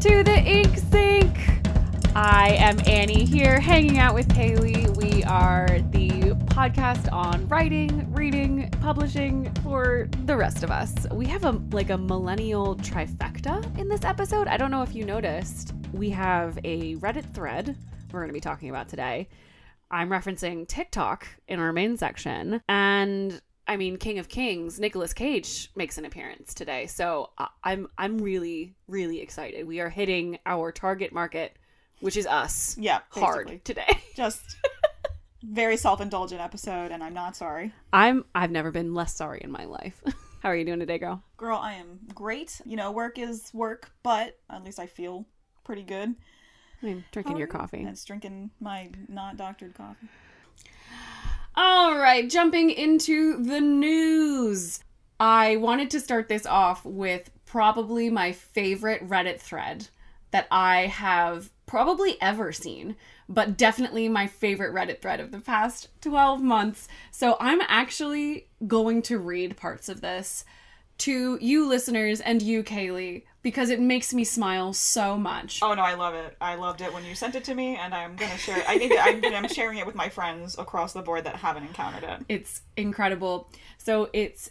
to the Ink Sink. I am Annie here, hanging out with Kali. We are the podcast on writing, reading, publishing for the rest of us. We have a like a millennial trifecta in this episode. I don't know if you noticed. We have a Reddit thread we're going to be talking about today. I'm referencing TikTok in our main section, and I mean, King of Kings, Nicolas Cage makes an appearance today. So uh, I'm I'm really really excited. We are hitting our target market, which is us. Yeah, hard today. Just very self-indulgent episode, and I'm not sorry. I'm I've never been less sorry in my life. How are you doing today, girl? Girl, I am great. You know, work is work, but at least I feel pretty good. I mean, drinking your coffee. That's drinking my not doctored coffee. All right, jumping into the news. I wanted to start this off with probably my favorite Reddit thread that I have probably ever seen, but definitely my favorite Reddit thread of the past 12 months. So I'm actually going to read parts of this to you listeners and you, Kali, because it makes me smile so much. Oh no, I love it. I loved it when you sent it to me, and I'm gonna share. it. I think I'm, I'm sharing it with my friends across the board that haven't encountered it. It's incredible. So it's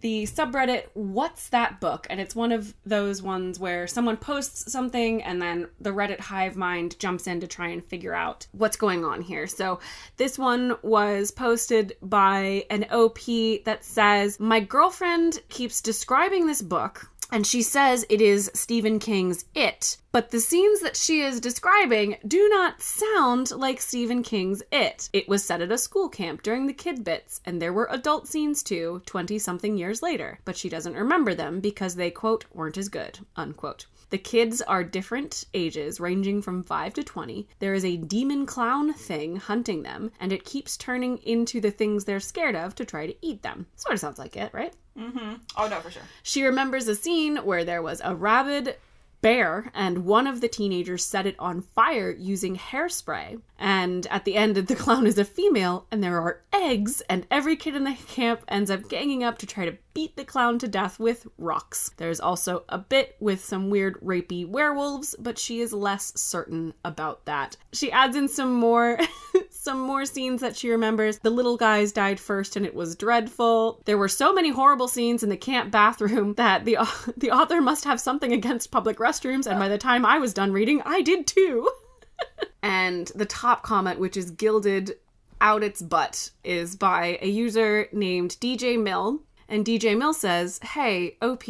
the subreddit What's That Book? And it's one of those ones where someone posts something and then the Reddit hive mind jumps in to try and figure out what's going on here. So this one was posted by an OP that says, My girlfriend keeps describing this book and she says it is Stephen King's It, but the scenes that she is describing do not sound like Stephen King's It. It was set at a school camp during the kid bits, and there were adult scenes too, 20 something years later, but she doesn't remember them because they, quote, weren't as good, unquote. The kids are different ages, ranging from 5 to 20. There is a demon clown thing hunting them, and it keeps turning into the things they're scared of to try to eat them. Sort of sounds like it, right? Mm-hmm. Oh no, for sure. She remembers a scene where there was a rabid bear and one of the teenagers set it on fire using hairspray. And at the end, the clown is a female and there are eggs, and every kid in the camp ends up ganging up to try to beat the clown to death with rocks. There's also a bit with some weird rapey werewolves, but she is less certain about that. She adds in some more some more scenes that she remembers. The little guys died first and it was dreadful. There were so many horrible scenes in the camp bathroom that the the author must have something against public restrooms and by the time I was done reading, I did too. and the top comment which is gilded out its butt is by a user named DJ Mill and DJ Mill says, "Hey, OP,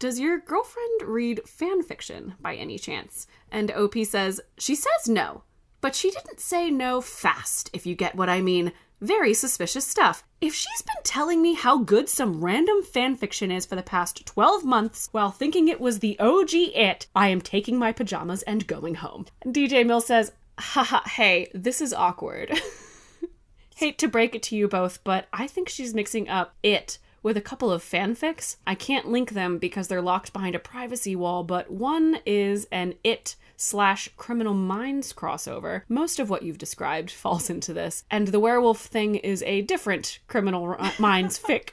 does your girlfriend read fan fiction by any chance?" And OP says, "She says no." But she didn't say no fast, if you get what I mean. Very suspicious stuff. If she's been telling me how good some random fanfiction is for the past 12 months while thinking it was the OG it, I am taking my pajamas and going home. DJ Mill says, haha, hey, this is awkward. Hate to break it to you both, but I think she's mixing up it with a couple of fanfics. I can't link them because they're locked behind a privacy wall, but one is an it slash criminal minds crossover. Most of what you've described falls into this, and the werewolf thing is a different criminal r- uh, minds fic.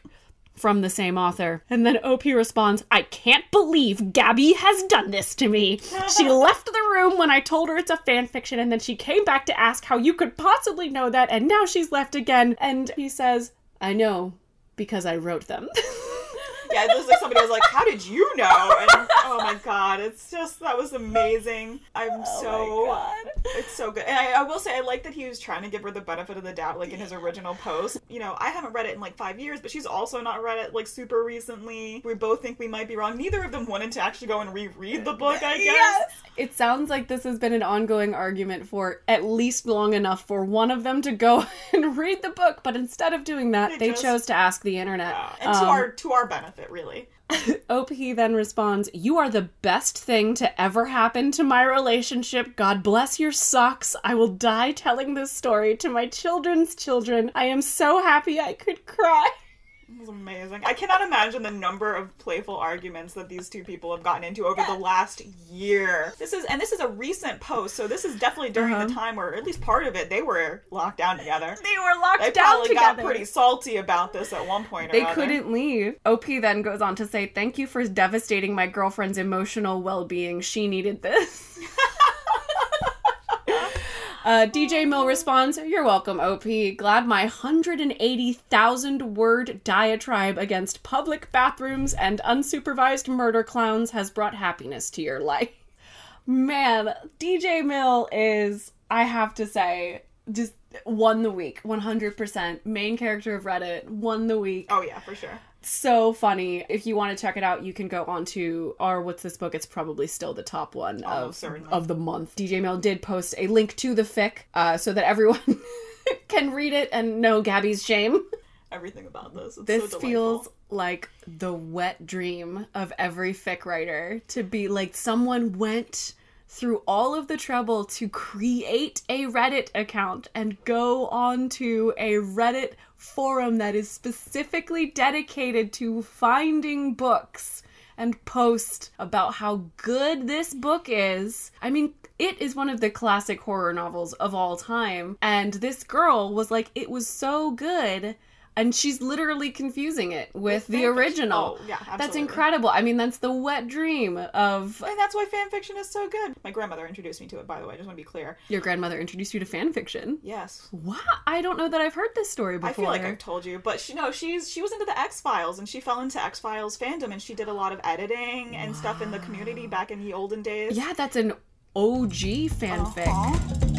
From the same author. And then OP responds, I can't believe Gabby has done this to me. She left the room when I told her it's a fan fiction, and then she came back to ask how you could possibly know that, and now she's left again. And he says, I know, because I wrote them. Yeah, it was like somebody was like, "How did you know?" And oh my god, it's just that was amazing. I'm so it's so good, and I, I will say I like that he was trying to give her the benefit of the doubt, like in his original post. You know, I haven't read it in like five years, but she's also not read it like super recently. We both think we might be wrong. Neither of them wanted to actually go and reread the book. I guess. yes. It sounds like this has been an ongoing argument for at least long enough for one of them to go and read the book, but instead of doing that, They they, just- chose to ask the internet. Yeah. And to Um, our to our benefit, really. OP then responds, You are the best thing to ever happen to my relationship. God bless your socks. I will die telling this story to my children's children. I am so happy I could cry. It was amazing. I cannot imagine the number of playful arguments that these two people have gotten into over the last year. This is and this is a recent post, so this is definitely during Uh-huh. the time where at least part of it they were locked down together. They were locked They down probably together. got pretty salty about this at one point They other. couldn't leave. OP then goes on to say, Thank you for devastating my girlfriend's emotional well being. She needed this. Uh, DJ Mill responds, You're welcome, OP. Glad my 180,000 word diatribe against public bathrooms and unsupervised murder clowns has brought happiness to your life. Man, DJ Mill is, I have to say, just won the week. 100%. Main character of Reddit, won the week Oh yeah, for sure. So funny. If you want to check it out, you can go on to our what's this book? It's probably still the top one Oh, of certainly. of the month. DJ Mail did post a link to the fic uh, so that everyone can read it and know Gabby's shame. Everything about this. This so feels like the wet dream of every fic writer to be like someone went through all of the trouble to create a Reddit account and go on to a Reddit forum that is specifically dedicated to finding books and post about how good this book is. I mean, it is one of the classic horror novels of all time. And this girl was like, it was so good. And she's literally confusing it with, the original. Oh, yeah, absolutely. That's incredible. I mean, that's the wet dream of And that's why fan fiction is so good. My grandmother introduced me to it, by the way. I just want to be clear. your grandmother introduced you to fan fiction. Yes. What? I don't know that I've heard this story before. I feel like I've told you, but she no, she's she was into the X Files and she fell into X Files fandom and she did a lot of editing and stuff in the community back in the olden days. yeah, that's an OG fanfic. Uh-huh.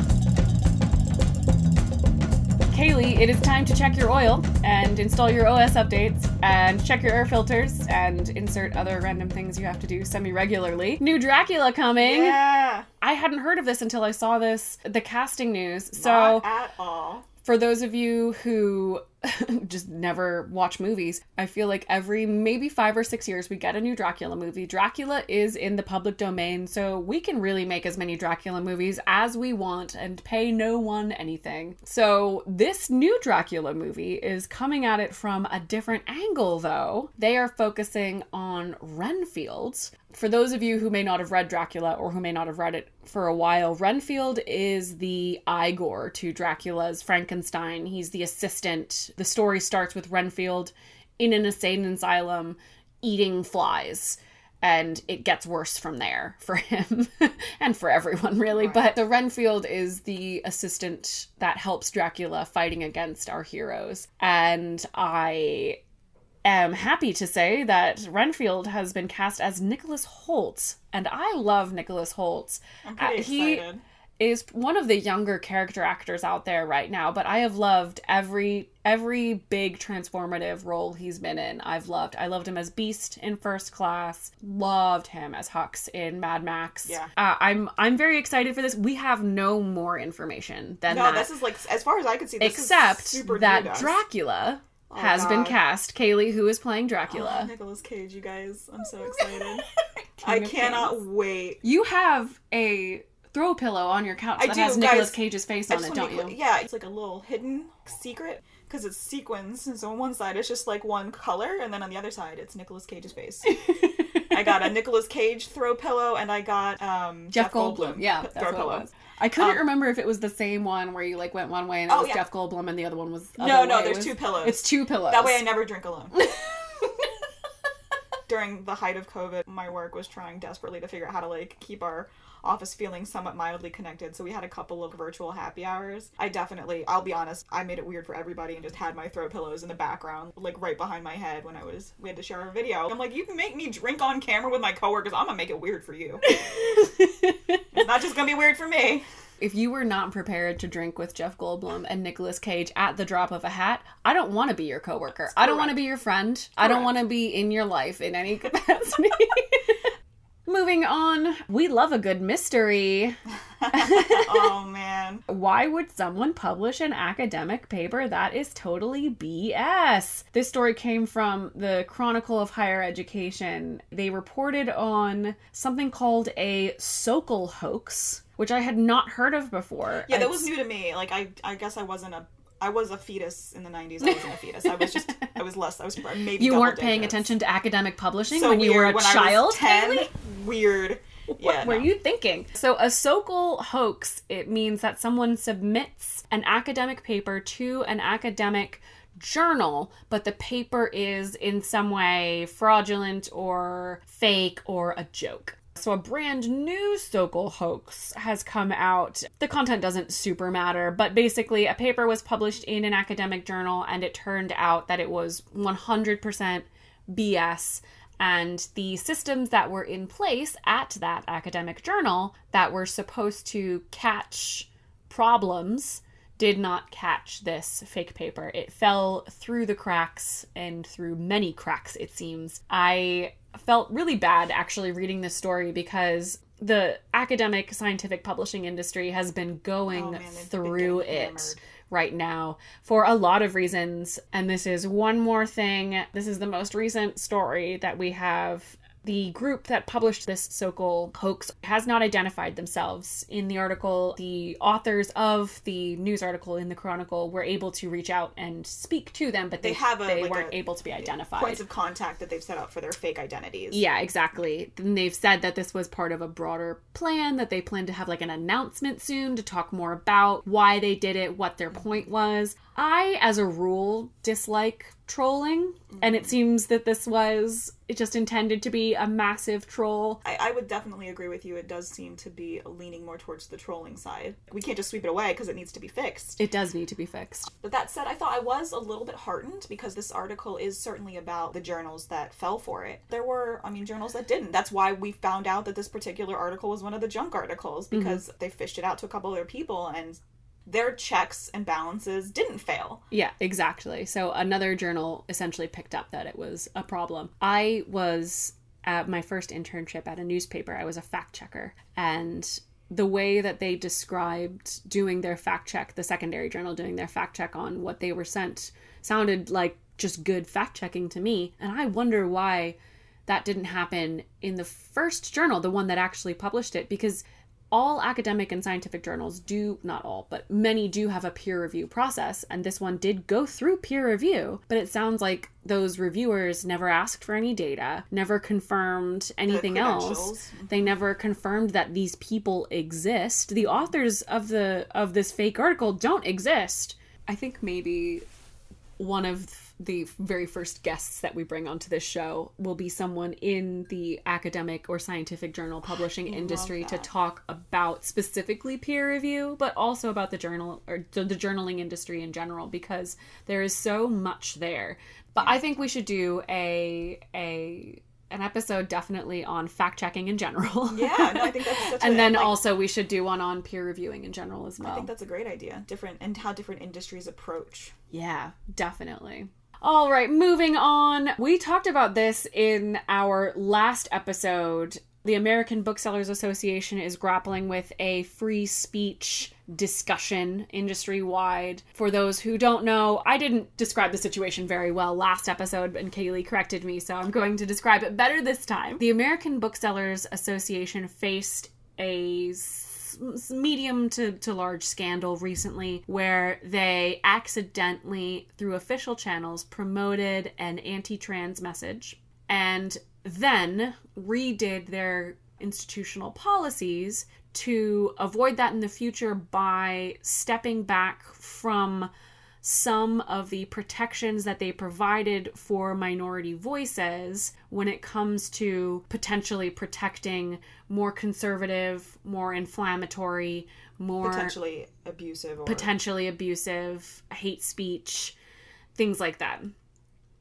Kali, it is time to check your oil and install your OS updates and check your air filters and insert other random things you have to do semi regularly. New Dracula coming. Yeah. I hadn't heard of this until I saw this, the casting news. So, Not at all. for those of you who just never watch movies, I feel like every maybe five or six years we get a new Dracula movie. Dracula is in the public domain, so we can really make as many Dracula movies as we want and pay no one anything. So, this new Dracula movie is coming at it from a different angle, though. They are focusing on Renfield. For those of you who may not have read Dracula or who may not have read it for a while, Renfield is the Igor to Dracula's Frankenstein. He's the assistant. The story starts with Renfield in an insane asylum eating flies. And it gets worse from there for him and for everyone, really. But the Renfield is the assistant that helps Dracula fighting against our heroes. And I am happy to say that Renfield has been cast as Nicholas Hoult, and I love Nicholas Hoult. I'm pretty Uh, he excited. Is one of the younger character actors out there right now, but I have loved every every big transformative role he's been in. I've loved. I loved him as Beast in First Class. Loved him as Nux in Mad Max. Yeah. uh, I'm I'm very excited for this. We have no more information than No, that this is like as far as I could see. This except is super that. Dracula Oh, has been cast. Kali, who is playing Oh, Dracula. Nicolas Cage, you guys. I'm so excited. I cannot Kings. wait. You have a throw pillow on your couch I that do, has Nicolas guys. Cage's face on it, don't you? clear- Yeah, it's like a little hidden secret because it's sequins. And so on one side it's just like one color, and then on the other side it's Nicolas Cage's face. I got a Nicolas Cage throw pillow, and I got um, Jeff Goldblum. Yeah, p- that's what it pillow. was. I couldn't Um, remember if it was the same one where you like went one way and it Oh, was yeah. Jeff Goldblum and the other one was No, no, way. There's was- two pillows. It's two pillows. That way I never drink alone. During the height of COVID, my work was trying desperately to figure out how to like keep our office feeling somewhat mildly connected. So we had a couple of virtual happy hours. I definitely, I'll be honest, I made it weird for everybody and just had my throw pillows in the background, like right behind my head when I was we had to share a video. I'm like, you can make me drink on camera with my coworkers. I'm gonna make it weird for you. it's not just gonna be weird for me. if you were not prepared to drink with Jeff Goldblum and Nicolas Cage at the drop of a hat, I don't want to be your coworker. I don't want to be your friend. I don't want to be in your life in any capacity. Moving on, we love a good mystery. oh man. Why would someone publish an academic paper that is totally BS? This story came from the Chronicle of Higher Education. They reported on something called a Sokal hoax, which I had not heard of before. Yeah, that It's- was new to me. Like I I guess I wasn't a I was a fetus in the 90s. I wasn't a fetus. I was just, I was less, I was maybe You weren't paying digits. attention to academic publishing So when you were a weird. When child? 10, Haley? weird. What Yeah, were no. you thinking? So, a Sokal hoax, it means that someone submits an academic paper to an academic journal, but the paper is in some way fraudulent or fake or a joke. So, a brand new Sokal hoax has come out. The content doesn't super matter, but basically, a paper was published in an academic journal, and it turned out that it was 100% BS. And the systems that were in place at that academic journal that were supposed to catch problems did not catch this fake paper. It fell through the cracks and through many cracks, it seems. I felt really bad actually reading this story because the academic scientific publishing industry has been going Oh, man, they've been through it hammered. right now for a lot of reasons. And this is one more thing. This is the most recent story that we have. The group that published this Sokal hoax has not identified themselves. In the article, the authors of the news article in the Chronicle were able to reach out and speak to them, but they, They have a, they like weren't a- able to be identified. Points of contact that they've set up for their fake identities. Yeah, exactly. And they've said that this was part of a broader plan, that they plan to have like an announcement soon to talk more about why they did it, what their mm-hmm. point was. I, as a rule, dislike trolling, and it mm-hmm. seems that this was it just intended to be a massive troll. I, I would definitely agree with you. It does seem to be leaning more towards the trolling side. We can't just sweep it away because it needs to be fixed. It does need to be fixed. But that said, I thought I was a little bit heartened because this article is certainly about the journals that fell for it. There were, I mean, journals that didn't. That's why we found out that this particular article was one of the junk articles mm-hmm. because they fished it out to a couple other people and their checks and balances didn't fail. Yeah, exactly. So another journal essentially picked up that it was a problem. I was at my first internship at a newspaper, I was a fact checker. And the way that they described doing their fact check, the secondary journal doing their fact check on what they were sent, sounded like just good fact checking to me. And I wonder why that didn't happen in the first journal, the one that actually published it, because all academic and scientific journals do not all but many do have a peer review process and this one did go through peer review but it sounds like those reviewers never asked for any data never confirmed anything else. They never confirmed that these people exist. The authors of the of this fake article don't exist. I think maybe one of the very first guests that we bring onto this show will be someone in the academic or scientific journal publishing industry to talk about specifically peer review, but also about the journal or the the journaling industry in general because there is so much there. But I think we should do a a an episode definitely on fact checking in general. Yeah, no, I think that's such and a, then like, also we should do one on peer reviewing in general as well. I think that's a great idea. Different and how different industries approach. Yeah, definitely. All right, moving on. We talked about this in our last episode. The American Booksellers Association is grappling with a free speech discussion industry wide. For those who don't know, I didn't describe the situation very well last episode, and Kali corrected me, so I'm going to describe it better this time. The American Booksellers Association faced a medium to, to large scandal recently where they accidentally, through official channels, promoted an anti trans message and then redid their institutional policies to avoid that in the future by stepping back from some of the protections that they provided for minority voices when it comes to potentially protecting more conservative, more inflammatory, more Potentially abusive or potentially abusive, hate speech, things like that.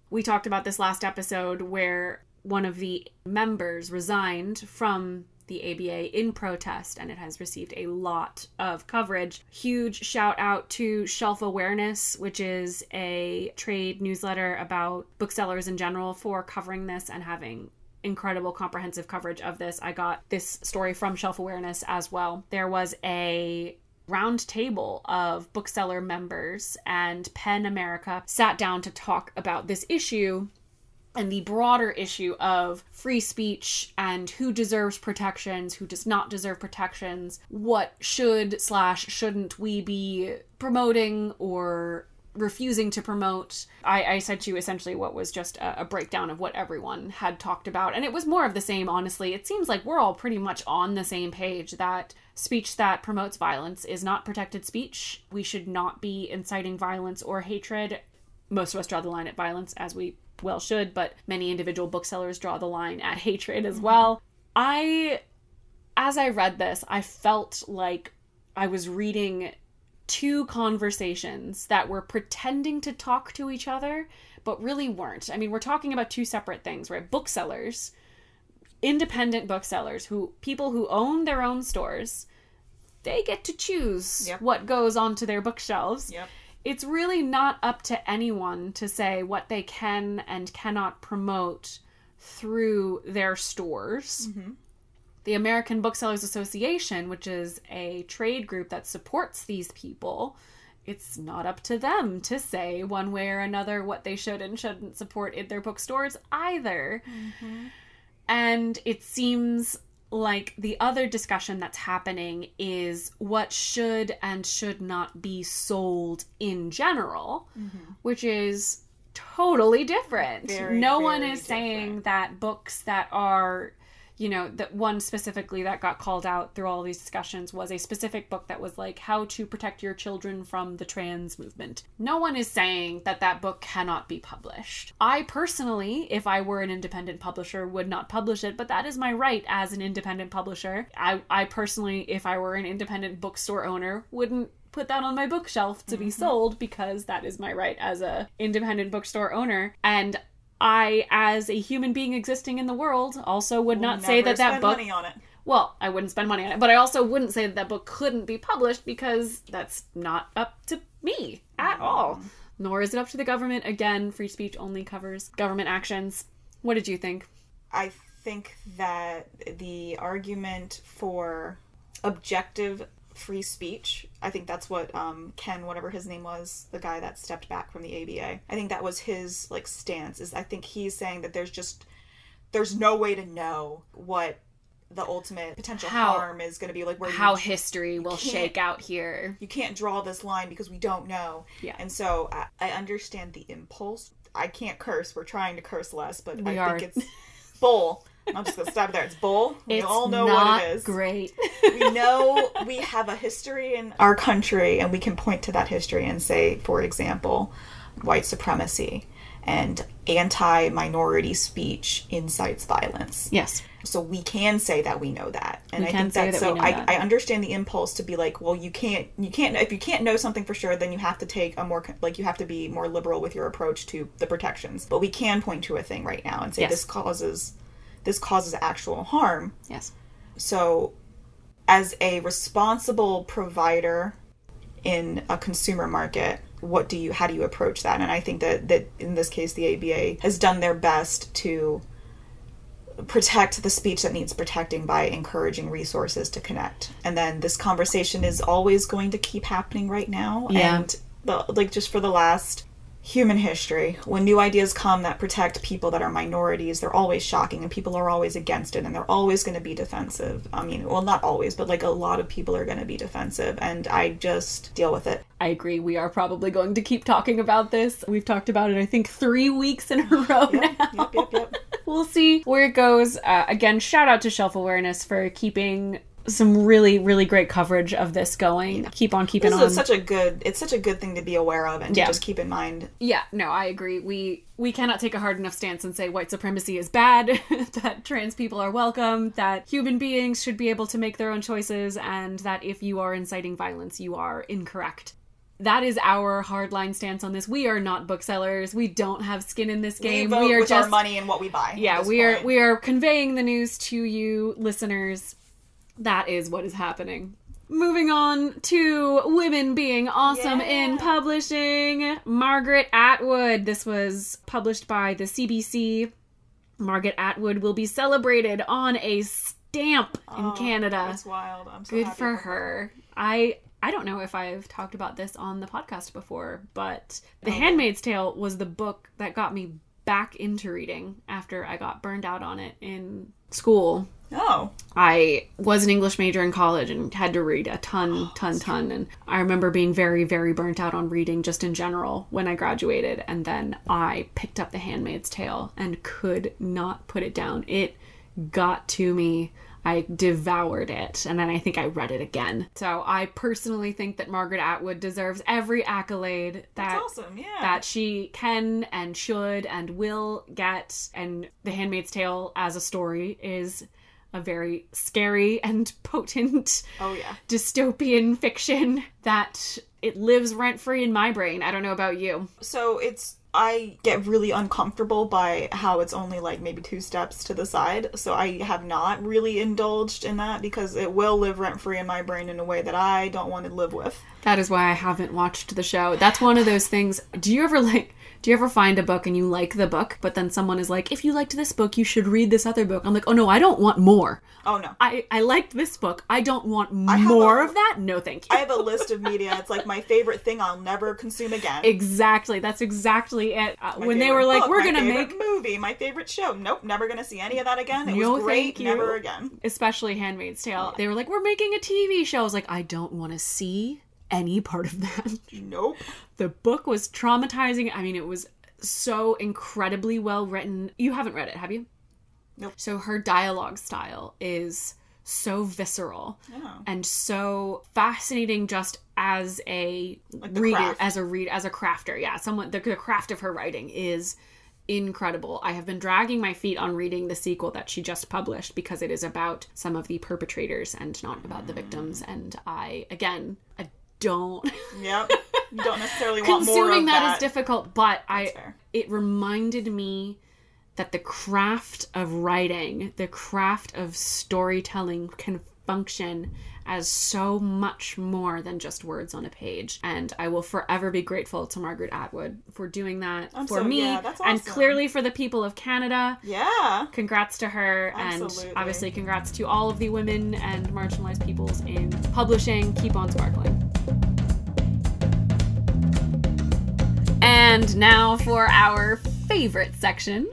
We talked about this last episode where one of the members resigned from the ABA in protest, and it has received a lot of coverage. Huge shout out to Shelf Awareness, which is a trade newsletter about booksellers in general, for covering this and having incredible comprehensive coverage of this. I got this story from Shelf Awareness as well. There was a round table of bookseller members and PEN America sat down to talk about this issue and the broader issue of free speech and who deserves protections, who does not deserve protections, what should slash shouldn't we be promoting or refusing to promote. I, I to you essentially what was just a, a, breakdown of what everyone had talked about. And it was more of the same, honestly. It seems like we're all pretty much on the same page that speech that promotes violence is not protected speech. We should not be inciting violence or hatred. Most of us draw the line at violence, as we well should, but many individual booksellers draw the line at hatred as well. I, as I read this, I felt like I was reading two conversations that were pretending to talk to each other, but really weren't. I mean, we're talking about two separate things, right? Booksellers, independent booksellers, who people who own their own stores, they get to choose yep. what goes onto their bookshelves. Yep. It's really not up to anyone to say what they can and cannot promote through their stores. Mm-hmm the American Booksellers Association, which is a trade group that supports these people, it's not up to them to say one way or another what they should and shouldn't support in their bookstores either. Mm-hmm. And it seems like the other discussion that's happening is what should and should not be sold in general, mm-hmm. which is totally different. Very, no very one is different. saying that books that are you know, that one specifically that got called out through all these discussions was a specific book that was like how to protect your children from the trans movement. No one is saying that that book cannot be published. I personally, if I were an independent publisher, would not publish it, but that is my right as an independent publisher. I, I personally, if I were an independent bookstore owner, wouldn't put that on my bookshelf to be mm-hmm. sold because that is my right as a independent bookstore owner and I, as a human being existing in the world, also would not say that that book. Money on it. Well, I wouldn't spend money on it, but I also wouldn't say that that book couldn't be published because that's not up to me at mm-hmm. all. Nor is it up to the government. Again, free speech only covers government actions. What did you think? I think that the argument for objective free speech. I think that's what um, Ken, whatever his name was, the guy that stepped back from the ABA. I think that was his like stance. Is I think he's saying that there's just there's no way to know what the ultimate potential how, harm is going to be like where how you, history will shake out here you can't draw this line because we don't know yeah and so i, I understand the impulse i can't curse we're trying to curse less but we i are. think it's bull I'm just gonna stop there. It's bull. We it's all know what it is. Great. we know we have a history in our country, and we can point to that history and say, for example, white supremacy and anti-minority speech incites violence. Yes. So we can say that we know that, and we I think that, that so. I, that. I understand the impulse to be like, well, you can't, you can't. If you can't know something for sure, then you have to take a more like you have to be more liberal with your approach to the protections. But we can point to a thing right now and say yes. this causes this causes actual harm. Yes. So, as a responsible provider in a consumer market, what do you how do you approach that? And I think that that in this case the ABA has done their best to protect the speech that needs protecting by encouraging resources to connect. And then this conversation is always going to keep happening right now. Yeah. And the, like just for the last human history, when new ideas come that protect people that are minorities, they're always shocking and people are always against it and they're always going to be defensive. I mean, well, not always, but like a lot of people are going to be defensive and I just deal with it. I agree. We are probably going to keep talking about this. We've talked about it, I think, three weeks in a row yep, now. Yep, yep, yep. we'll see where it goes. Uh, again, shout out to Shelf Awareness for keeping some really really great coverage of this going. Yeah. Keep on keeping this on. Is such a good. It's such a good thing to be aware of and yeah. to just keep in mind. Yeah, no, I agree. We we cannot take a hard enough stance and say white supremacy is bad. that trans people are welcome. That human beings should be able to make their own choices, and that if you are inciting violence, you are incorrect that is our hardline stance on this. We are not booksellers. We don't have skin in this game. We, we are just money and what we buy. Yeah, we point. are we are conveying the news to you listeners that is what is happening. Moving on to women being awesome yeah. in publishing. Margaret Atwood. This was published by the CBC. Margaret Atwood will be celebrated on a stamp in oh, Canada. That's wild. I'm so good for, for her. I I don't know if I've talked about this on the podcast before, but The. Handmaid's Tale was the book that got me back into reading after I got burned out on it in school. Oh. I was an English major in college and had to read a ton, oh, ton, ton. And I remember being very, very burnt out on reading just in general when I graduated. And then I picked up The Handmaid's Tale and could not put it down. It got to me. I devoured it and then I think I read it again. So I personally think that Margaret Atwood deserves every accolade that awesome. Yeah. that she can and should and will get. And The Handmaid's Tale as a story is a very scary and potent oh yeah. dystopian fiction that it lives rent free in my brain. I don't know about you. So it's I get really uncomfortable by how it's only like maybe two steps to the side. So I have not really indulged in that because it will live rent free in my brain in a way that I don't want to live with. That is why I haven't watched the show. That's one of those things. Do you ever like do you ever find a book and you like the book, but then someone is like, if you liked this book, you should read this other book? I'm like, oh no, I don't want more. Oh no. I, I liked this book. I don't want have more a- of that. No, thank you. I have a list of media. It's like my favorite thing I'll never consume again. Exactly. That's exactly it. Uh, when they were like, book, we're gonna favorite make, movie, my favorite show. Nope, never gonna see any of that again. It No, was great. thank you. Never again. especially Handmaid's Tale, they were like, we're making a TV show. I was like, I don't want to see any part of that. Nope. the book was traumatizing. I mean, it was so incredibly well written. You haven't read it, have you? Nope. So her dialogue style is so visceral Oh. and so fascinating just as a the reader craft. as a read as a crafter yeah someone the, the craft of her writing is incredible i have been dragging my feet on reading the sequel that she just published because it is about some of the perpetrators and not about the victims mm. and i again i don't Yep. Don't necessarily want more consuming of that that. is difficult but i fair. it reminded me that the craft of writing the craft of storytelling can function as so much more than just words on a page and i will forever be grateful to margaret atwood for doing that I'm for so- me yeah, that's and clearly for the people of canada Yeah. congrats to her Absolutely. and obviously congrats to all of the women and marginalized peoples in publishing keep on sparkling and now for our favorite section.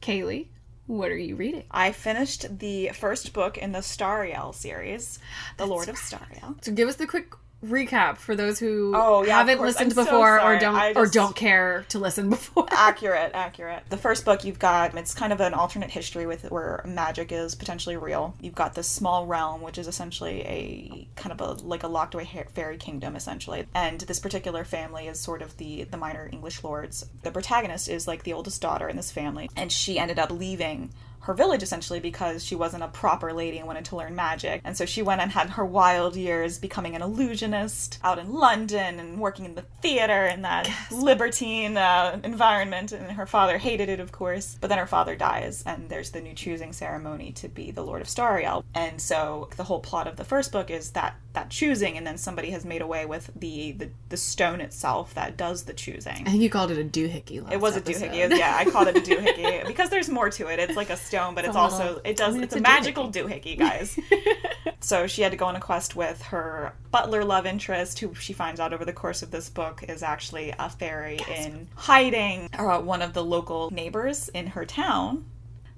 Kali what are you reading? I finished the first book in the Stariel series, The Lord of Stariel. so give us the quick recap for those who Oh, yeah, haven't listened I'm so before or don't I or don't care to listen before accurate, accurate. The first book you've got, it's kind of an alternate history with where magic is potentially real. You've got this small realm, which is essentially a kind of a like a locked away ha- fairy kingdom, essentially. And this particular family is sort of the the minor English lords. The protagonist is like the oldest daughter in this family, and she ended up leaving her village essentially because she wasn't a proper lady and wanted to learn magic. And so she went and had her wild years becoming an illusionist out in London and working in the theater in that libertine uh, environment. And her father hated it, of course. But then her father dies, and there's the new choosing ceremony to be the Lord of Stariel. And so the whole plot of the first book is that that choosing, and then somebody has made away with the the, the stone itself that does the choosing. i think you called it a doohickey It was a doohickey. Yeah, I called it a doohickey because there's more to it. It's like a stone, but it's, a also little- it does it's, it's a, a magical doohickey, guys. so she had to go on a quest with her butler love interest, who she finds out over the course of this book is actually a fairy in hiding, or uh, one of the local neighbors in her town.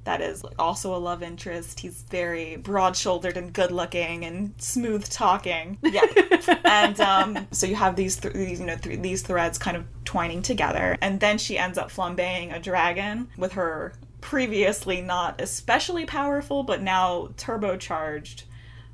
That is also a love interest. He's very broad-shouldered and good-looking and smooth-talking. Yeah, and um, so you have these, th- these you know, th- these threads kind of twining together, and then she ends up flambeing a dragon with her previously not especially powerful, but now turbocharged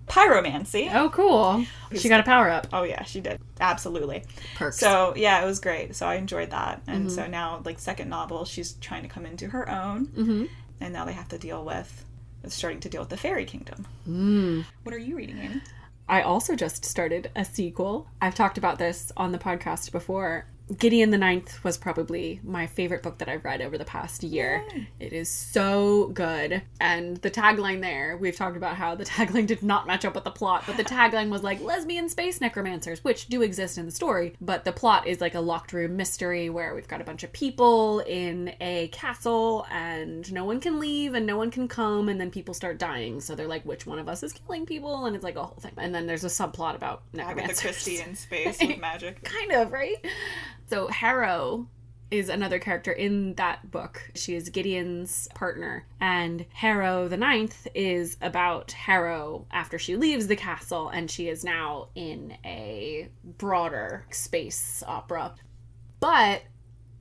pyromancy. oh cool she got a power up Oh yeah, she did absolutely. perks So yeah, it was great. So I enjoyed that, and so now like second novel, she's trying to come into her own, Mhm. and now they have to deal with starting to deal with the fairy kingdom. Mm. What are you reading, Annie? I also just started a sequel. I've talked about this on the podcast before. Gideon the Ninth was probably my favorite book that I've read over the past year. It is so good. And the tagline there, we've talked about how the tagline did not match up with the plot, but the tagline was like lesbian space necromancers, which do exist in the story. But the plot is like a locked room mystery where we've got a bunch of people in a castle and no one can leave and no one can come and then people start dying. So they're like, which one of us is killing people? And it's like a whole thing. And then there's a subplot about Agatha necromancers Christie in space with magic. kind of right so harrow is another character in that book. She is Gideon's partner. And Harrow the Ninth is about Harrow after she leaves the castle and she is now in a broader space opera. But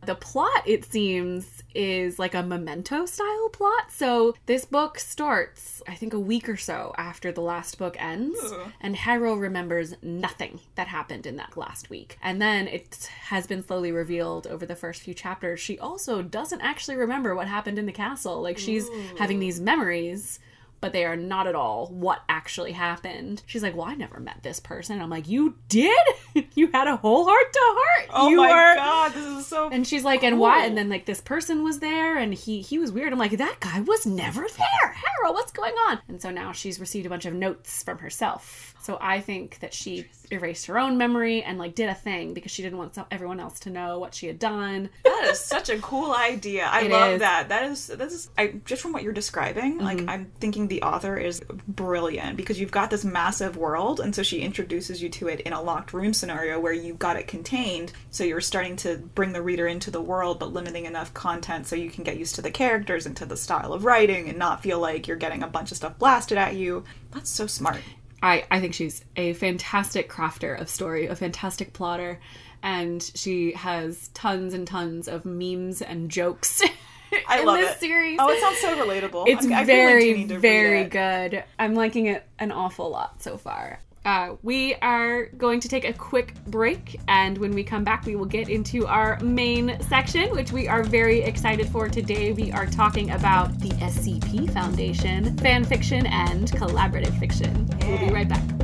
the plot, it seems, is like a memento style plot. So this book starts, I think, a week or so after the last book ends, Ooh. and Harrow remembers nothing that happened in that last week. And then it has been slowly revealed over the first few chapters. She also doesn't actually remember what happened in the castle. Like she's having these memories. But they are not at all what actually happened. She's like, "Well, I never met this person." I'm like, "You did? you had a whole heart to heart. Oh you my are god, this is so. and she's like, and why? And then like this person was there, and he he was weird. I'm like, that guy was never there. Harrow, what's going on? And so now she's received a bunch of notes from herself. So I think that she erased her own memory and like did a thing because she didn't want everyone else to know what she had done. that is such a cool idea. I It love is. that. That is that is I just from what you're describing, Mm-hmm. like I'm thinking the author is brilliant because you've got this massive world and so she introduces you to it in a locked room scenario where you've got it contained. So you're starting to bring the reader into the world but limiting enough content so you can get used to the characters and to the style of writing and not feel like you're getting a bunch of stuff blasted at you. That's so smart. I, I think she's a fantastic crafter of story, a fantastic plotter, and she has tons and tons of memes and jokes I in love this it. series. Oh, it sounds so relatable. It's I'm- like very, you need to read very it. good. I'm liking it an awful lot so far. Uh, we are going to take a quick break, and when we come back, we will get into our main section, which we are very excited for today. We are talking about the SCP Foundation, fan fiction, and collaborative fiction. We'll be right back.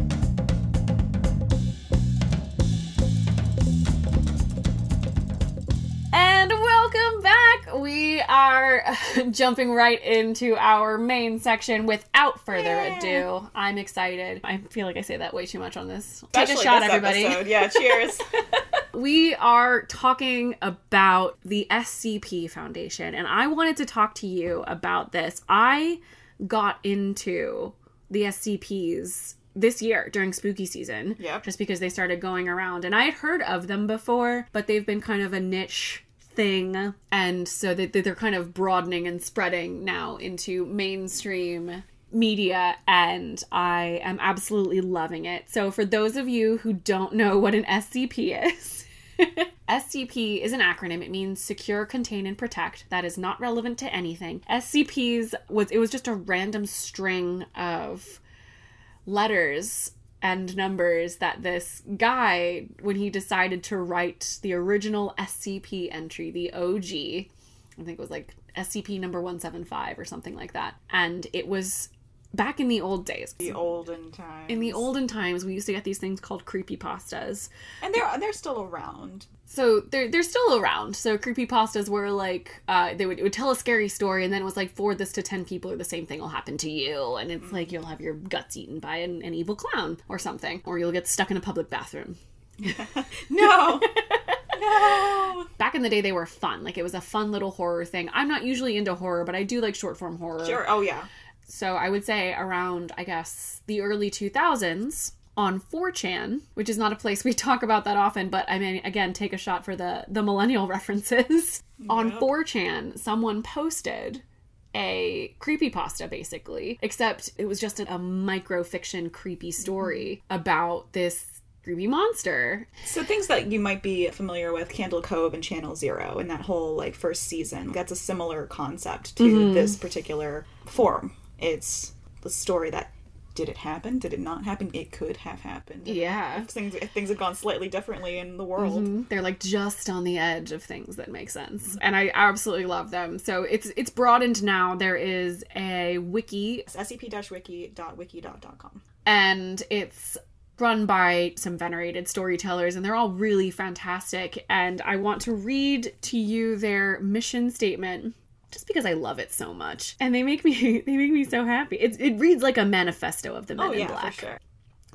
And welcome back. We are jumping right into our main section without further ado. I'm excited. I feel like I say that way too much on this. Take a shot, everybody. episode. Yeah, cheers. We are talking about the SCP Foundation, and I wanted to talk to you about this. I got into the SCPs this year during spooky season. Yep. Just because they started going around. And I had heard of them before, but they've been kind of a niche thing. And so that they're kind of broadening and spreading now into mainstream media and I am absolutely loving it. So for those of you who don't know what an SCP is, SCP is an acronym. It means secure, contain, and protect. That is not relevant to anything. SCPs was it was just a random string of letters and numbers that this guy, when he decided to write the original SCP entry, the OG, I think it was like SCP number 175 or something like that. And it was back in the old days. the olden times. In the olden times, we used to get these things called creepy pastas, and they're they're still around. So they're they're still around. So creepypastas were like uh, they would, it would tell a scary story, and then it was like forward this to ten people, or the same thing will happen to you, and it's like you'll have your guts eaten by an, an evil clown or something, or you'll get stuck in a public bathroom. No, no. Back in the day, they were fun. Like it was a fun little horror thing. I'm not usually into horror, but I do like short form horror. Sure. Oh yeah. So I would say around, I guess, the early 2000s on 4chan, which is not a place we talk about that often, but I mean, again, take a shot for the the millennial references. on Yep. 4chan, someone posted a creepypasta basically, except it was just a, a microfiction creepy story about this creepy monster. So things that you might be familiar with, Candle Cove and Channel Zero, and that whole like first season. That's a similar concept to Mm-hmm. this particular form. It's the story that did it happen? Did it not happen? It could have happened. Yeah. If things if things had gone slightly differently in the world. Mm-hmm. They're like just on the edge of things that make sense. Mm-hmm. And I absolutely love them. So it's it's broadened now. There is a wiki scp-wiki.wikidot.com. and it's run by some venerated storytellers and they're all really fantastic and i want to read to you their mission statement just because i love it so much and they make me they make me so happy it, it reads like a manifesto of the men Oh in yeah, black for sure.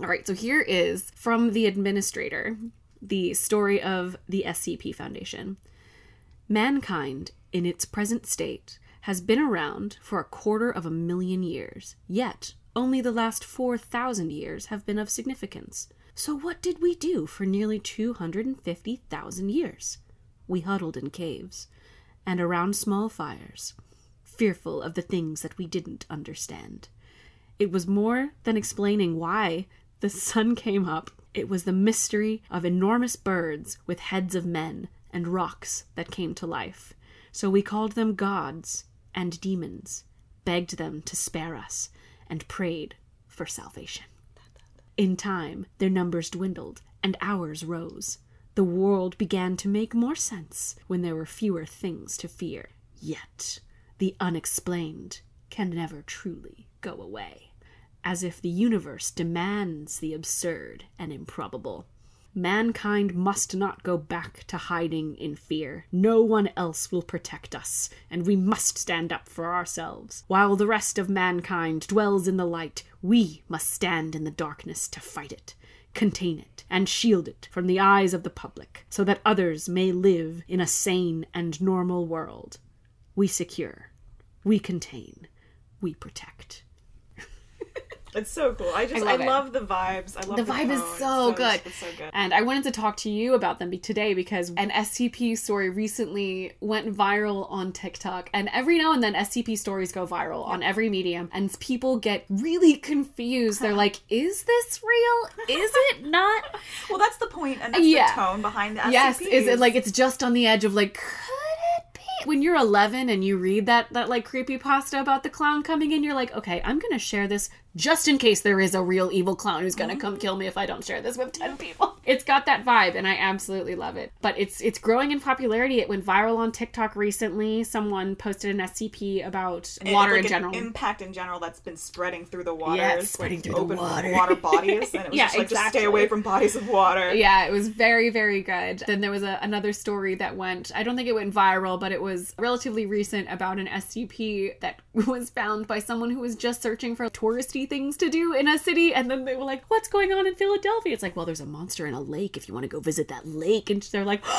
all right so here is from the administrator the story of the scp foundation Mankind, in its present state, has been around for a quarter of a million years, yet only the last 4,000 years have been of significance. So, what did we do for nearly 250,000 years? we huddled in caves and around small fires, fearful of the things that we didn't understand. It was more than explaining why the sun came up. It was the mystery of enormous birds with heads of men and rocks that came to life. So we called them gods and demons, begged them to spare us, and prayed for salvation. In time, their numbers dwindled and ours rose. The world began to make more sense when there were fewer things to fear. Yet, the unexplained can never truly go away. As if the universe demands the absurd and improbable. Mankind must not go back to hiding in fear. No one else will protect us, and we must stand up for ourselves. While the rest of mankind dwells in the light, we must stand in the darkness to fight it, contain it, and shield it from the eyes of the public, so that others may live in a sane and normal world. We secure, we contain, we protect. It's so cool. I just I I, love it. love the vibes. I love The the, vibe is tone. It's so good. It's so good. And I wanted to talk to you about them today because an SCP story recently went viral on TikTok. And every now and then, SCP stories go viral on every medium, and people get really confused. They're like, is this real? Is it not? Well, that's the point, and that's Yeah. the tone behind the SCPs. yes. Is it like it's just on the edge of like, could it be? When you're 11 and you read that, that like creepy pasta about the clown coming in, you're like, okay, I'm going to share this just in case there is a real evil clown who's going to come kill me if I don't share this with 10 people. It's got that vibe and I absolutely love it. But it's it's growing in popularity. It went viral on TikTok recently. Someone posted an SCP about And water like in an general. impact in general that's been spreading through the waters, Yeah, it's spreading like, through the open water. water bodies, and it was Yeah, just like just exactly. stay away from bodies of water. Yeah, it was very, very good. Then there was a, another story that went, I don't think it went viral, but it was relatively recent about an SCP that was found by someone who was just searching for touristy things to do in a city. And then they were like, What's going on in Philadelphia? It's like, Well, there's a monster in a lake if you want to go visit that lake. And they're like,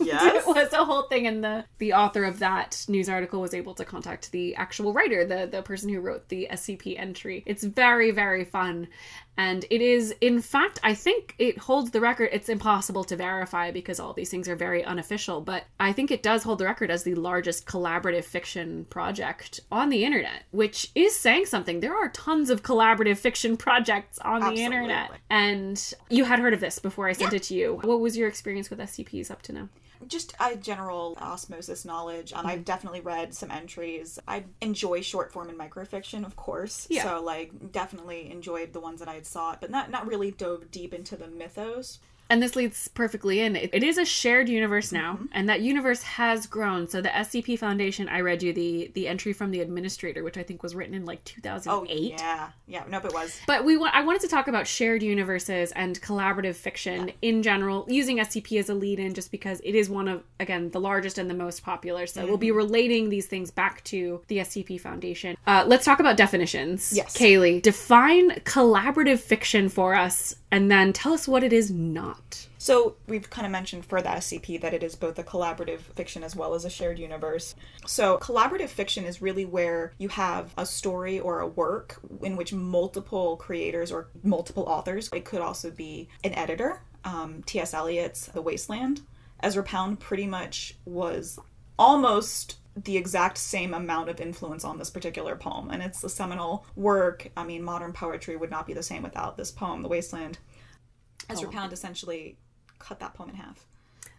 Yes. it was a whole thing and the the author of that news article was able to contact the actual writer the the person who wrote the scp entry it's very very fun and it is in fact i think it holds the record. It's impossible to verify because all these things are very unofficial but i think it does hold the record as the largest collaborative fiction project on the internet which is saying something. There are tons of collaborative fiction projects on the internet. And you had heard of this before i sent it to you. What was your experience with scps up to now just a general osmosis knowledge. Um, Mm-hmm. I've definitely read some entries. I enjoy short form and microfiction, of course. Yeah. So like definitely enjoyed the ones that I had sought, but not not really dove deep into the mythos. And this leads perfectly in. It, it is a shared universe now, Mm-hmm. and that universe has grown. So the SCP Foundation, I read you the the entry from the administrator, which I think was written in like 2008. Oh yeah, yeah. Nope, it was. But we want I wanted to talk about shared universes and collaborative fiction in general, using SCP as a lead-in, just because it is one of again the largest and the most popular. So we'll be Mm-hmm. relating these things back to the SCP Foundation. Uh, let's talk about definitions. Yes. Kali, define collaborative fiction for us, and then tell us what it is not. So we've kind of mentioned for the SCP that it is both a collaborative fiction as well as a shared universe. So collaborative fiction is really where you have a story or a work in which multiple creators or multiple authors. It could also be an editor. Um, T.S. Eliot's The Wasteland. Ezra Pound pretty much was almost the exact same amount of influence on this particular poem, and it's a seminal work. I mean, modern poetry would not be the same without this poem, The Wasteland. Ezra Pound essentially cut that poem in half.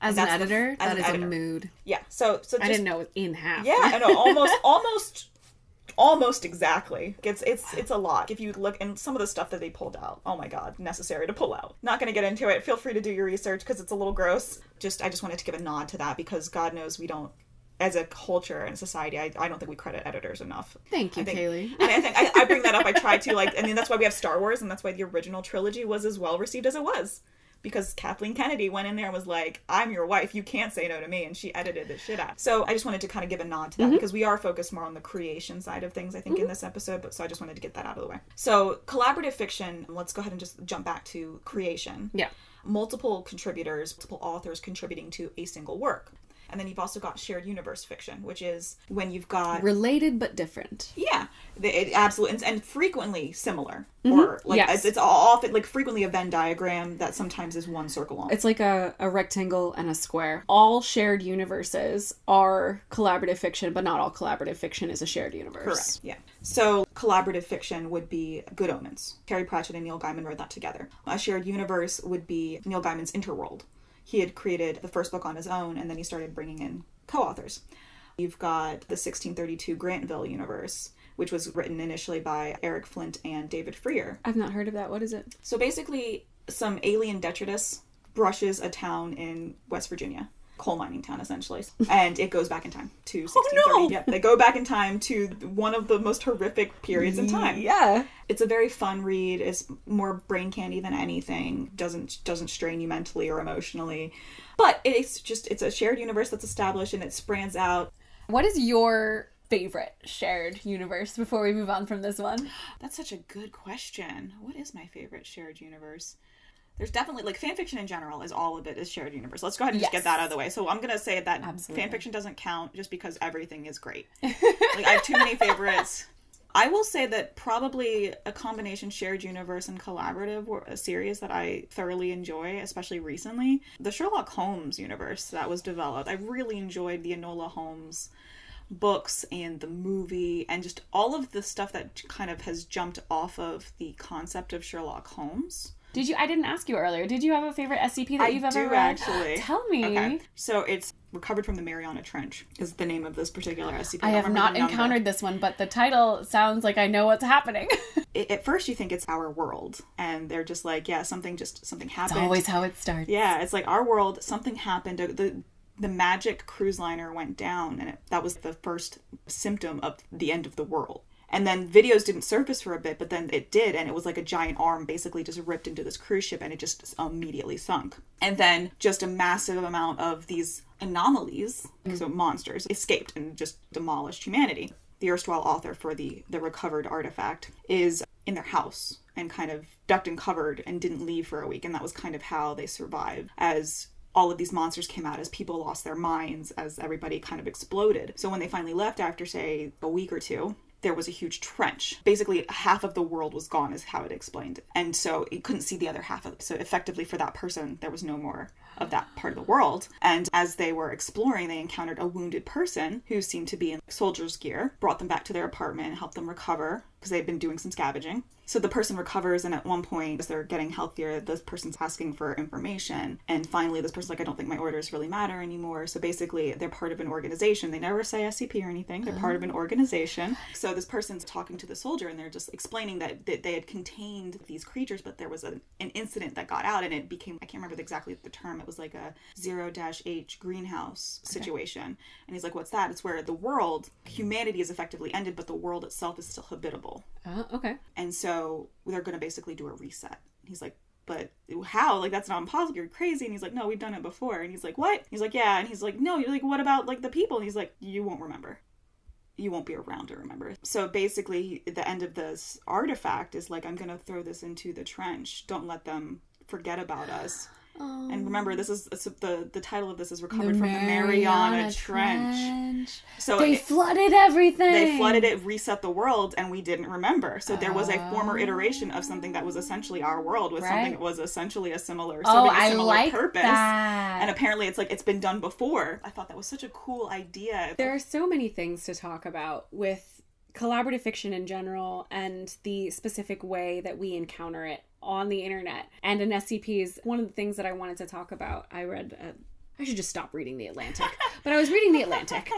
As an That's the- editor, as that an is editor. a mood. Yeah, so so just, I didn't know it was in half. Yeah, I know almost almost almost exactly. It's it's it's a lot. If you look and some of the stuff that they pulled out, oh my god, necessary to pull out. Not going to get into it. Feel free to do your research because it's a little gross. Just I just wanted to give a nod to that because God knows we don't. As a culture and society, I, I don't think we credit editors enough. Thank you, I think- Kali. And I think I, I bring that up. I try to like. I mean, that's why we have Star Wars, and that's why the original trilogy was as well received as it was, because Kathleen Kennedy went in there and was like, "I'm your wife. You can't say no to me," and she edited the shit out. So I just wanted to kind of give a nod to that Mm-hmm. because we are focused more on the creation side of things, I think, in this episode. But so I just wanted to get that out of the way. So collaborative fiction. Let's go ahead and just jump back to creation Yeah. multiple contributors, multiple authors contributing to a single work. And then you've also got shared universe fiction, which is when you've got Related but different. yeah, it absolutely and, frequently similar, mm-hmm. or like Yes. it's, it's often like frequently a Venn diagram that sometimes is one circle long. It's like a, a rectangle and a square. All shared universes are collaborative fiction, but not all collaborative fiction is a shared universe. Correct. Yeah. So collaborative fiction would be Good Omens. Terry Pratchett and Neil Gaiman wrote that together. A shared universe would be Neil Gaiman's Interworld. He had created the first book on his own, and then he started bringing in co-authors. You've got the 1632 Grantville universe, which was written initially by Eric Flint and David Freer. I've not heard of that. What is it? So basically, some alien detritus brushes a town in West Virginia, coal mining town essentially, and it goes back in time to 1630. no! Yep, they go back in time to one of the most horrific periods in time. Yeah. It's a very fun read. It's more brain candy than anything. doesn't doesn't strain you mentally or emotionally, but it's just it's a shared universe that's established and it spans out. What is your favorite shared universe before we move on from this one? That's such a good question. What is my favorite shared universe? There's definitely like fan fiction in general is all of it is shared universe. Let's go ahead and just Yes. get that out of the way. So I'm gonna say that Absolutely. fan fiction doesn't count just because everything is great. like I have too many favorites. I will say that probably a combination shared universe and collaborative were a uh, series that I thoroughly enjoy, especially recently. The Sherlock Holmes universe that was developed. I really enjoyed the Enola Holmes books and the movie and just all of the stuff that kind of has jumped off of the concept of Sherlock Holmes. Did you? I didn't ask you earlier. Did you have a favorite SCP that you've ever do read? actually. Tell me. Okay. So it's Recovered from the Mariana Trench is the name of this particular SCP. I don't have not encountered this one, but the title sounds like I know what's happening. It- At first you think it's our world and they're just like, yeah, something just something happened. It's Always how it starts. Yeah, it's like our world. Something happened. The the magic cruise liner went down, and it, that was the first symptom of the end of the world. And then videos didn't surface for a bit, but then it did, and it was like a giant arm basically just ripped into this cruise ship, and it just immediately sunk. And then just a massive amount of these anomalies, mm. so monsters, escaped and just demolished humanity. The erstwhile author for the the recovered artifact is in their house and kind of ducked and covered and didn't leave for a week, and that was kind of how they survived as all of these monsters came out as people lost their minds as everybody kind of exploded. So when they finally left after say a week or two, there was a huge trench. Basically, half of the world was gone, is how it explained. And so it couldn't see the other half of it. So effectively, for that person, there was no more of that part of the world. And as they were exploring, they encountered a wounded person who seemed to be in soldier's gear, brought them back to their apartment, helped them recover because they'd been doing some scavenging. So the person recovers, and at one point, as they're getting healthier, this person's asking for information. And finally, this person's like, I don't think my orders really matter anymore. So basically, they're part of an organization. They never say SCP or anything, they're part of an oh. organization. So this person's talking to the soldier, and they're just explaining that, that they had contained these creatures, but there was a, an incident that got out, and it became, I can't remember exactly the term, it was like a zero H greenhouse situation. And he's like, What's that? It's where the world, humanity is effectively ended, but the world itself is still habitable Uh, okay. and so they're going to basically do a reset. He's like, but how? Like that's not impossible. You're crazy. And he's like, no, we've done it before. And he's like, what? He's like, yeah. And he's like, no. You're like, what about like the people? And he's like, you won't remember. You won't be around to remember. So basically, the end of this artifact is like, I'm to throw this into the trench. Don't let them forget about us. And um, remember, this is the the title of this is recovered from the Mariana, Trench. So They it- flooded everything. they flooded it, reset the world, and we didn't remember. So there was a former iteration of something that was essentially our world with something that was essentially a similar, Oh, a I similar like purpose. that. And apparently, it's like it's been done before. I thought that was such a cool idea. There are so many things to talk about with collaborative fiction in general and the specific way that we encounter it on the internet. And in SCPs, one of the things that I wanted to talk about, I read. Uh, I should just stop reading The Atlantic. but I was reading The Atlantic,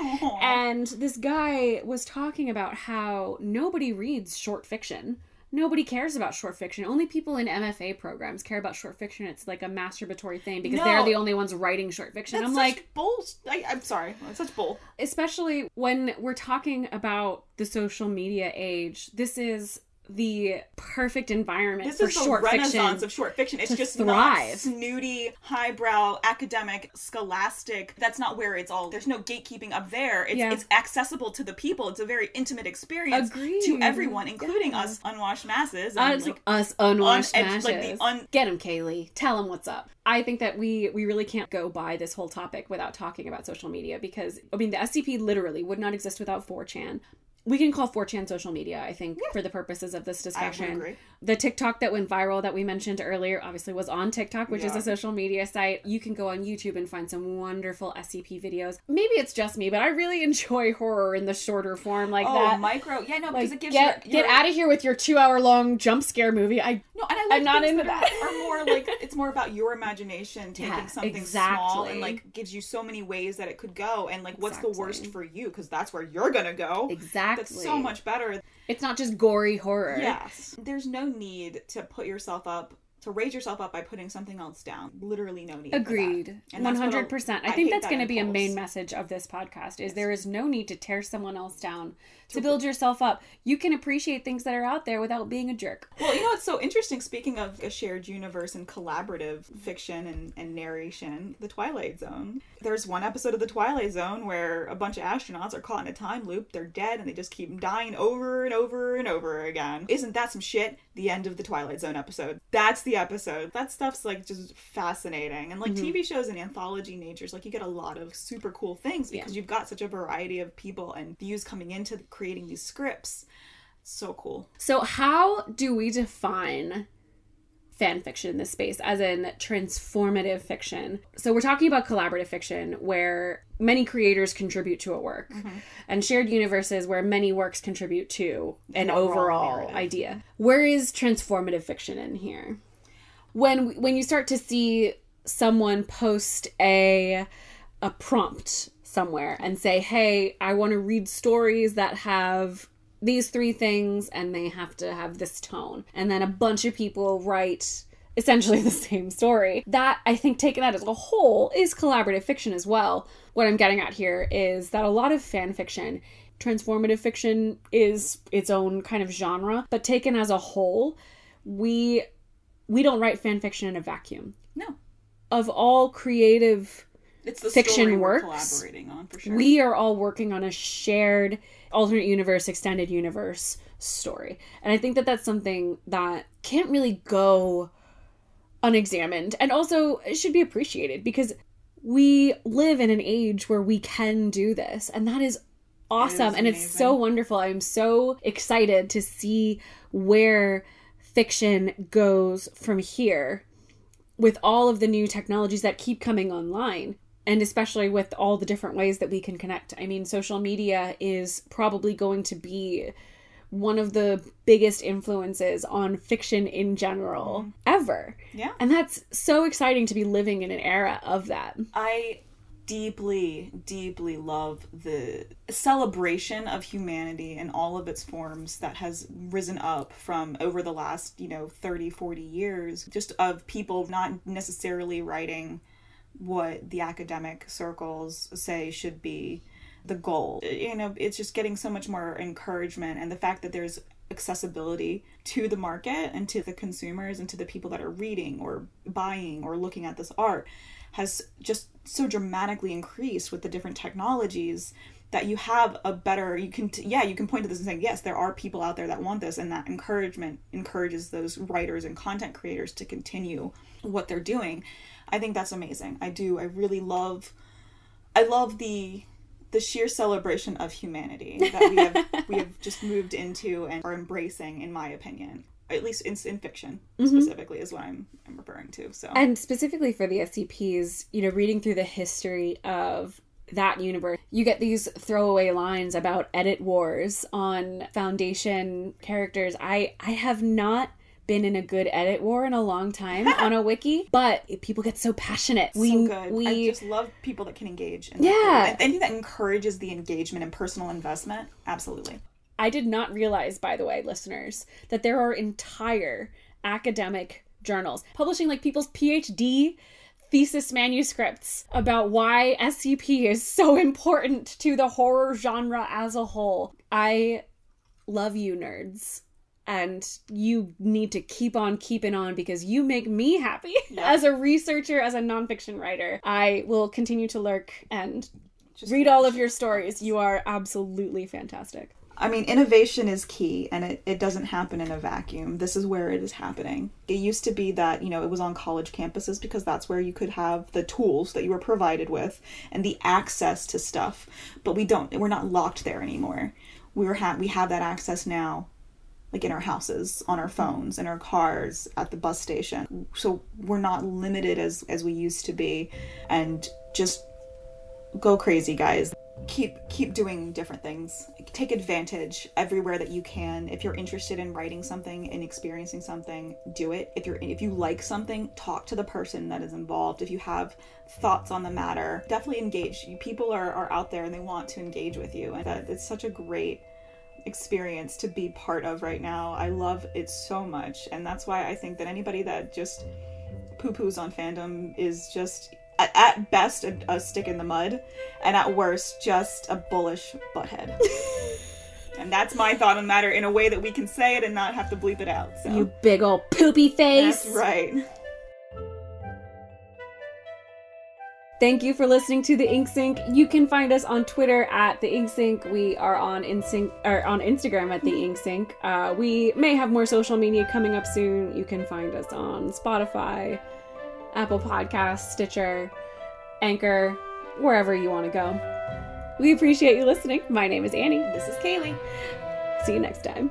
and this guy was talking about how nobody reads short fiction. Nobody cares about short fiction. Only people in MFA programs care about short fiction. It's like a masturbatory thing because they're the only ones writing short fiction. I'm like, bull. I, I'm sorry, that's such bull. especially when we're talking about the social media age this is the perfect environment This for is the short renaissance fiction. of short fiction. It's just thrive. not snooty, highbrow, academic, scholastic. That's not where it's all. There's no gatekeeping up there. It's, Yeah. it's accessible to the people. It's a very intimate experience Agreed. to everyone, including Yeah. us unwashed masses. Uh, and us, like, us unwashed un- masses. like the un- Get him, Kali. Tell him what's up. I think that we we really can't go by this whole topic without talking about social media because I mean the SCP literally would not exist without 4chan. We can call 4chan social media, I think, for the purposes of this I discussion. agree. The TikTok that went viral that we mentioned earlier obviously was on TikTok, which is a social media site. You can go on YouTube and find some wonderful SCP videos. Maybe it's just me, but I really enjoy horror in the shorter form like oh, that. micro. Yeah, no, like, because it gives get you. get out of here with your two hour long jump scare movie. I No, and I like I'm not into that. Are, are more like it's more about your imagination taking Yeah, something small and like gives you so many ways that it could go, and like what's the worst for you because that's where you're gonna go. exactly. That's so much better. It's not just gory horror. Yes. There's no need to put yourself up, to raise yourself up by putting something else down. Literally no need. Agreed. One hundred percent. I think that's that going to be a main message of this podcast. Is there is no need to tear someone else down to build yourself up. You can appreciate things that are out there without being a jerk. Well, you know it's so interesting? Speaking of a shared universe and collaborative fiction and, and narration, The Twilight Zone. There's one episode of The Twilight Zone where a bunch of astronauts are caught in a time loop. They're dead and they just keep dying over and over and over again. Isn't that some shit? The end of The Twilight Zone episode. That's the episode. That stuff's like just fascinating. And like Mm-hmm. TV shows and anthology natures, like you get a lot of super cool things because you've got such a variety of people and views coming into creating these scripts. So cool. So how do we define fan fiction in this space as in transformative fiction? So we're talking about collaborative fiction where many creators contribute to a work mm-hmm. and shared universes where many works contribute to an overall overall idea. Where is transformative fiction in here? When when you start to see someone post a a prompt somewhere and say, "Hey, I want to read stories that have these three things and they have to have this tone." And then a bunch of people write essentially the same story. That I think taken out as a whole is collaborative fiction as well. What I'm getting at here is that a lot of fan fiction transformative fiction is its own kind of genre, but taken as a whole, we we don't write fan fiction in a vacuum. No. Of all creative It's the fiction works. collaborating on for sure. we are all working on a shared alternate universe extended universe story. And i think that that's something that can't really go unexamined. And also it should be appreciated because we live in an age where we can do this and that is awesome. and it's so wonderful. I'm so excited to see where fiction goes from here with all of the new technologies that keep coming online and especially with all the different ways that we can connect. I mean, social media is probably going to be one of the biggest influences on fiction in general mm-hmm. ever. Yeah. And that's so exciting to be living in an era of that. I deeply, deeply love the celebration of humanity in all of its forms that has risen up from over the last, you know, 30, 40 years, just of people not necessarily writing what the academic circles say should be the goal. You know, it's just getting so much more encouragement and the fact that there's accessibility to the market and to the consumers and to the people that are reading or buying or looking at this art has just so dramatically increased with the different technologies that you have a better you can yeah you can point to this and say yes there are people out there that want this and that encouragement encourages those writers and content creators to continue what they're doing i think that's amazing. I do. I really love i love the the sheer celebration of humanity that we have we have just moved into and are embracing in my opinion. At least in, in fiction mm-hmm. specifically is what I'm, I'm referring to so. And specifically for the SCPs, you know, reading through the history of that universe, you get these throwaway lines about edit wars on Foundation characters. I I have not been in a good edit war in a long time on a wiki, but people get so passionate. We so good. we I just love people that can engage. In Yeah. anything that encourages the engagement and personal investment. Absolutely. I did not realize, by the way, listeners, that there are entire academic journals publishing like people's PhD thesis manuscripts about why SCP is so important to the horror genre as a whole. I love you, nerds. And you need to keep on keeping on because you make me happy as a researcher, as a nonfiction writer. I will continue to lurk and Just read all of your stories. You are absolutely fantastic. I mean, innovation is key and it, it doesn't happen in a vacuum. This is where it is happening. It used to be that, you know, it was on college campuses because that's where you could have the tools that you were provided with and the access to stuff. But we don't, we're not locked there anymore. We're ha- we have that access now like in our houses, on our phones, in our cars, at the bus station. So we're not limited as as we used to be and just go crazy, guys. Keep keep doing different things. Take advantage everywhere that you can. If you're interested in writing something and experiencing something, do it. If you're if you like something, talk to the person that is involved. If you have thoughts on the matter, definitely engage. People are, are out there and they want to engage with you. And that it's such a great experience to be part of right now. I love it so much. And that's why I think that anybody that just poo poos on fandom is just, at, at best, a, a, stick in the mud, and at worst, just a bullish butthead. and that's my thought on the matter in a way that we can say it and not have to bleep it out. So. You big old poopy face. That's right. Thank you for listening to the Ink Sink. You can find us on Twitter at the Ink Sink. We are on InSync or on Instagram at the Ink Sink. Uh, we may have more social media coming up soon. You can find us on Spotify, Apple Podcasts, Stitcher, Anchor, wherever you want to go. We appreciate you listening. My name is Annie. This is Kali. See you next time.